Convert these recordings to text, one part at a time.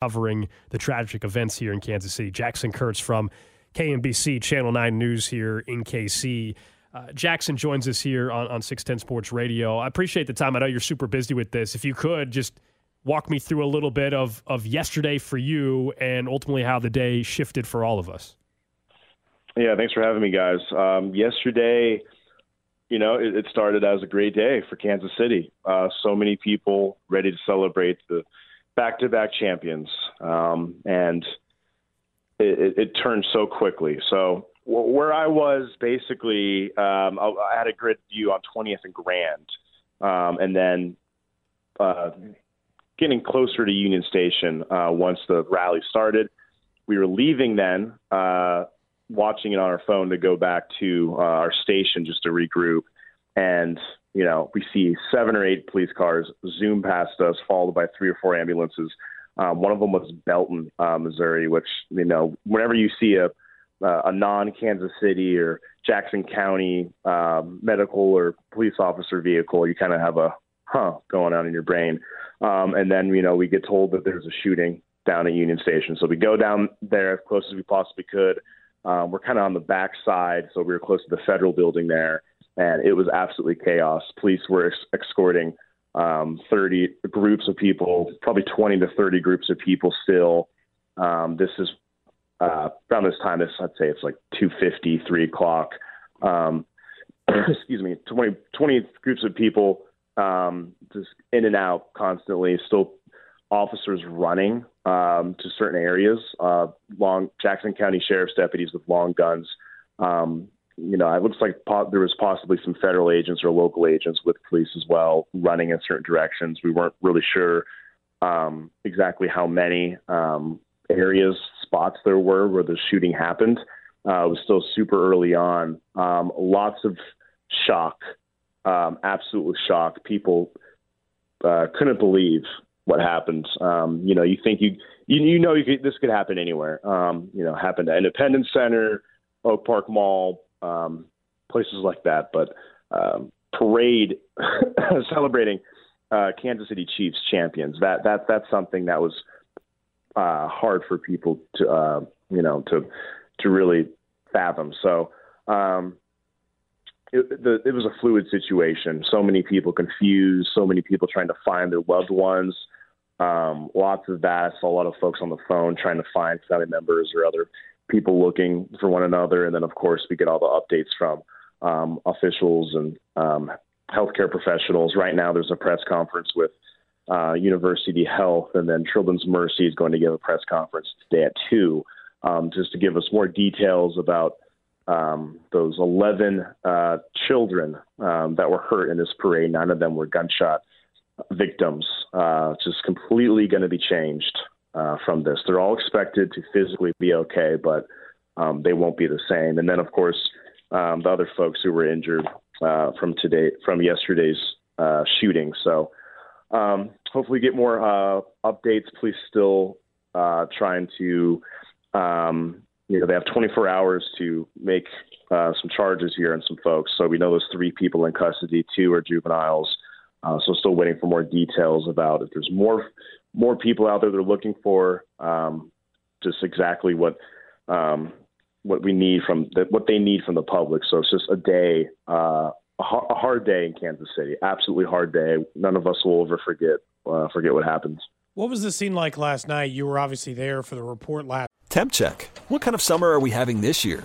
Covering the tragic events here in Kansas City. Jackson Kurtz from KMBC Channel 9 News here in KC. Uh, Jackson joins us here on, on 610 Sports Radio. I appreciate the time. I know you're super busy with this. If you could just walk me through a little bit of, of yesterday for you and ultimately how the day shifted for all of us. Yeah, thanks for having me, guys. Um, yesterday, you know, it, it, started as a great day for Kansas City. Uh, so many people ready to celebrate the back-to-back champions, um, and it, it, it, turned so quickly. So where I was, basically, um, I, I, had a grid view on 20th and Grand, um, and then uh, getting closer to Union Station uh, once the rally started. We were leaving then, uh, watching it on our phone to go back to uh, our station just to regroup, and you know, we see seven or eight police cars zoom past us, followed by three or four ambulances. Um, one of them was Belton, uh, Missouri, which you know, whenever you see a a non-Kansas City or Jackson County um, medical or police officer vehicle, you kind of have a huh going on in your brain. Um, and then you know we get told that there's a shooting down at Union Station, so we go down there as close as we possibly could. Um, we're kind of on the back side, so we were close to the federal building there and it was absolutely chaos. Police were escorting um, 30 groups of people, probably 20 to 30 groups of people still. Um, this is uh, around this time, this, I'd say it's like 2.50, 3 o'clock. Um, excuse me, 20, 20 groups of people um, just in and out constantly, still officers running um, to certain areas, uh, long Jackson County Sheriff's deputies with long guns um, you know, it looks like po- there was possibly some federal agents or local agents with police as well running in certain directions. We weren't really sure um, exactly how many um, areas, spots there were where the shooting happened. Uh, it was still super early on. Um, lots of shock, um, absolute shock. People uh, couldn't believe what happened. Um, you know, you think you you, you know you could, this could happen anywhere. Um, you know, happened at Independence Center, Oak Park Mall, um, places like that. But um, parade celebrating uh, Kansas City Chiefs champions that that that's something that was uh, hard for people to uh, you know to to really fathom. So. Um, it, the, it was a fluid situation. So many people confused. So many people trying to find their loved ones. Um, lots of that. I saw a lot of folks on the phone trying to find family members or other people looking for one another, and then of course we get all the updates from um, officials and um, healthcare professionals. Right now, there's a press conference with uh, University Health, and then Children's Mercy is going to give a press conference today at two, um, just to give us more details about um, those 11 uh, children um, that were hurt in this parade. Nine of them were gunshot victims. Uh, just completely going to be changed uh, from this. They're all expected to physically be okay, but um, they won't be the same. And then, of course, um, the other folks who were injured uh, from today, from yesterday's uh, shooting. So, um, hopefully, get more uh, updates. Police still uh, trying to, um, you know, they have 24 hours to make uh, some charges here and some folks. So we know those three people in custody, two are juveniles. So still waiting for more details about if there's more more people out there that are looking for um, just exactly what um, what we need from the, what they need from the public. So it's just a day, uh, a, a, hard day in Kansas City. Absolutely hard day. None of us will ever forget uh, forget what happens. What was the scene like last night? You were obviously there for the report last. Temp check. What kind of summer are we having this year?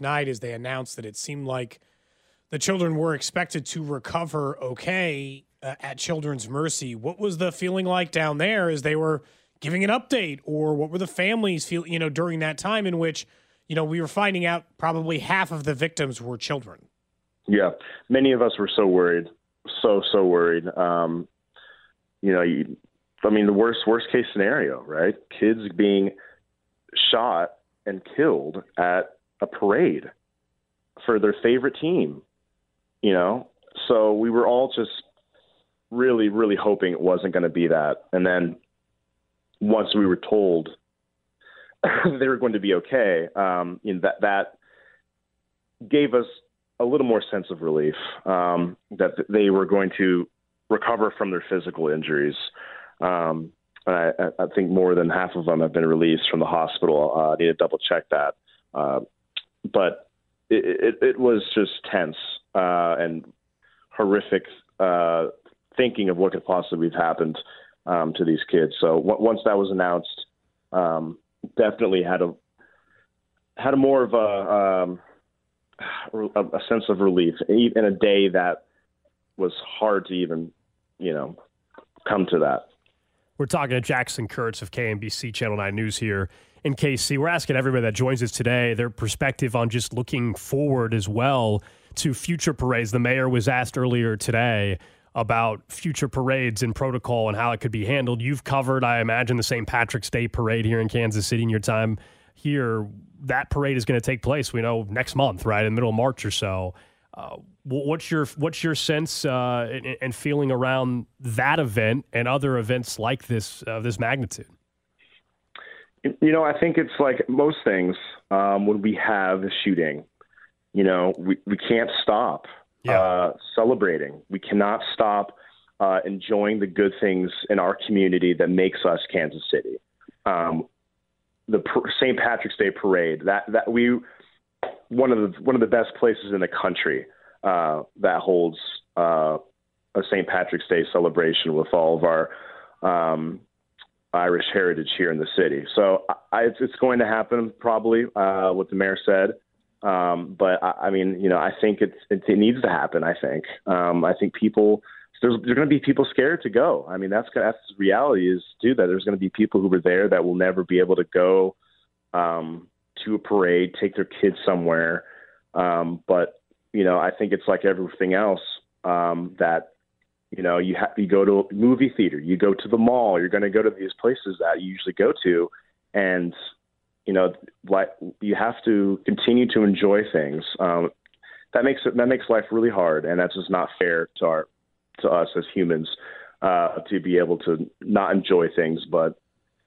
Last night, as they announced that it seemed like the children were expected to recover okay uh, at Children's Mercy. What was the feeling like down there as they were giving an update, or what were the families feel? You know, during that time in which you know we were finding out probably half of the victims were children. Yeah, many of us were so worried, so so worried. Um, you know, you, I mean, the worst worst case scenario, right? Kids being shot and killed at a parade for their favorite team. You know, so we were all just really, really hoping it wasn't going to be that. And then once we were told they were going to be okay, um, you know, that that gave us a little more sense of relief um, that they were going to recover from their physical injuries. Um, I, I, think more than half of them have been released from the hospital. Uh, I need to double check that. Uh, but it, it, it, was just tense uh, and horrific uh, thinking of what could possibly have happened um, to these kids. So w- once that was announced, um, definitely had a had a more of a um, a sense of relief in a day that was hard to even you know come to that. We're talking to Jackson Kurtz of KMBC Channel 9 News here in KC. We're asking everybody that joins us today their perspective on just looking forward as well to future parades. The mayor was asked earlier today about future parades and protocol and how it could be handled. You've covered, I imagine, the St. Patrick's Day parade here in Kansas City in your time here. That parade is going to take place, we know, next month, right, in the middle of March or so. Uh, what's your what's your sense uh, and, and, feeling around that event and other events like this of uh, this magnitude? You know, I think it's like most things um, when we have a shooting. You know, we, we can't stop yeah. uh, celebrating. We cannot stop uh, enjoying the good things in our community that makes us Kansas City. Um, the St. Patrick's Day parade that that we one of the one of the best places in the country uh, that holds uh, a St. Patrick's Day celebration with all of our um, Irish heritage here in the city. So I, it's, it's going to happen probably. Uh, what the mayor said. Um, but I, I mean, you know, I think it's, it, it needs to happen. I think. Um, I think people there's there's going to be people scared to go. I mean, that's that's reality is do that. There's going to be people who were there that will never be able to go um, to a parade, take their kids somewhere. Um, but you know, I think it's like everything else um, that you know you have you go to a movie theater, you go to the mall, you're going to go to these places that you usually go to, and you know, like you have to continue to enjoy things. Um, that makes it that makes life really hard, and that's just not fair to our to us as humans uh, to be able to not enjoy things. But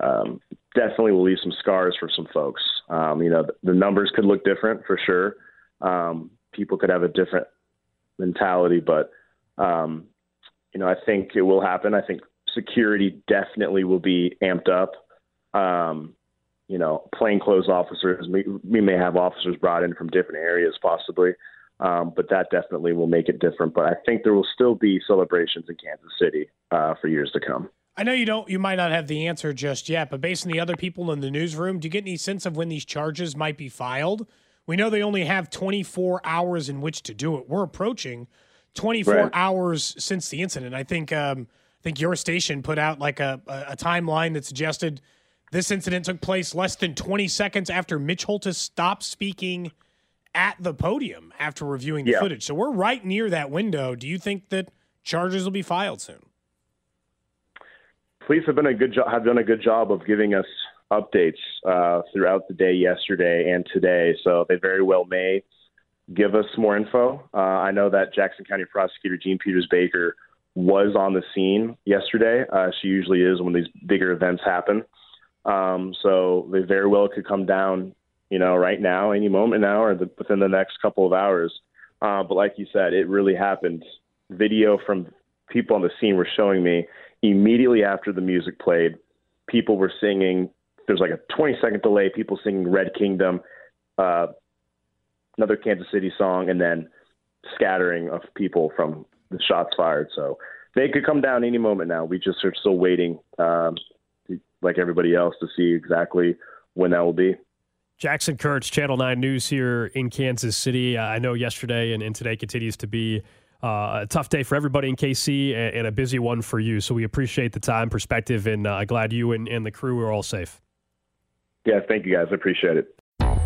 um, definitely will leave some scars for some folks. Um, you know, the, the, numbers could look different for sure. Um, people could have a different mentality, but um, you know, I think it will happen. I think security definitely will be amped up. Um, you know, plainclothes officers. We, we may have officers brought in from different areas, possibly, um, but that definitely will make it different. But I think there will still be celebrations in Kansas City uh, for years to come. I know you don't. You might not have the answer just yet, but based on the other people in the newsroom, do you get any sense of when these charges might be filed? We know they only have 24 hours in which to do it. We're approaching 24 right. hours since the incident. I think. Um, I think your station put out like a, a timeline that suggested this incident took place less than 20 seconds after Mitch Holthus stopped speaking at the podium after reviewing the yeah. footage. So we're right near that window. Do you think that charges will be filed soon? Police have been a good job have done a good job of giving us updates uh, throughout the day yesterday and today. So they very well may give us more info. Uh, I know that Jackson County Prosecutor Jean Peters Baker was on the scene yesterday. Uh, she usually is when these bigger events happen. Um, so they very well could come down, you know, right now, any moment now, or the, within the next couple of hours. Uh, but like you said, it really happened. Video from people on the scene were showing me immediately after the music played, people were singing. There's like a 20 second delay, people singing Red Kingdom, uh, another Kansas City song, and then scattering of people from the shots fired. So they could come down any moment now. We just are still waiting, um, like everybody else, to see exactly when that will be. Jackson Kurtz, Channel 9 News here in Kansas City. Uh, I know yesterday and, and today continues to be uh, a tough day for everybody in KC and, and, a busy one for you. So we appreciate the time, perspective, and uh, glad you and, and the crew are all safe. Yeah, thank you guys. I appreciate it.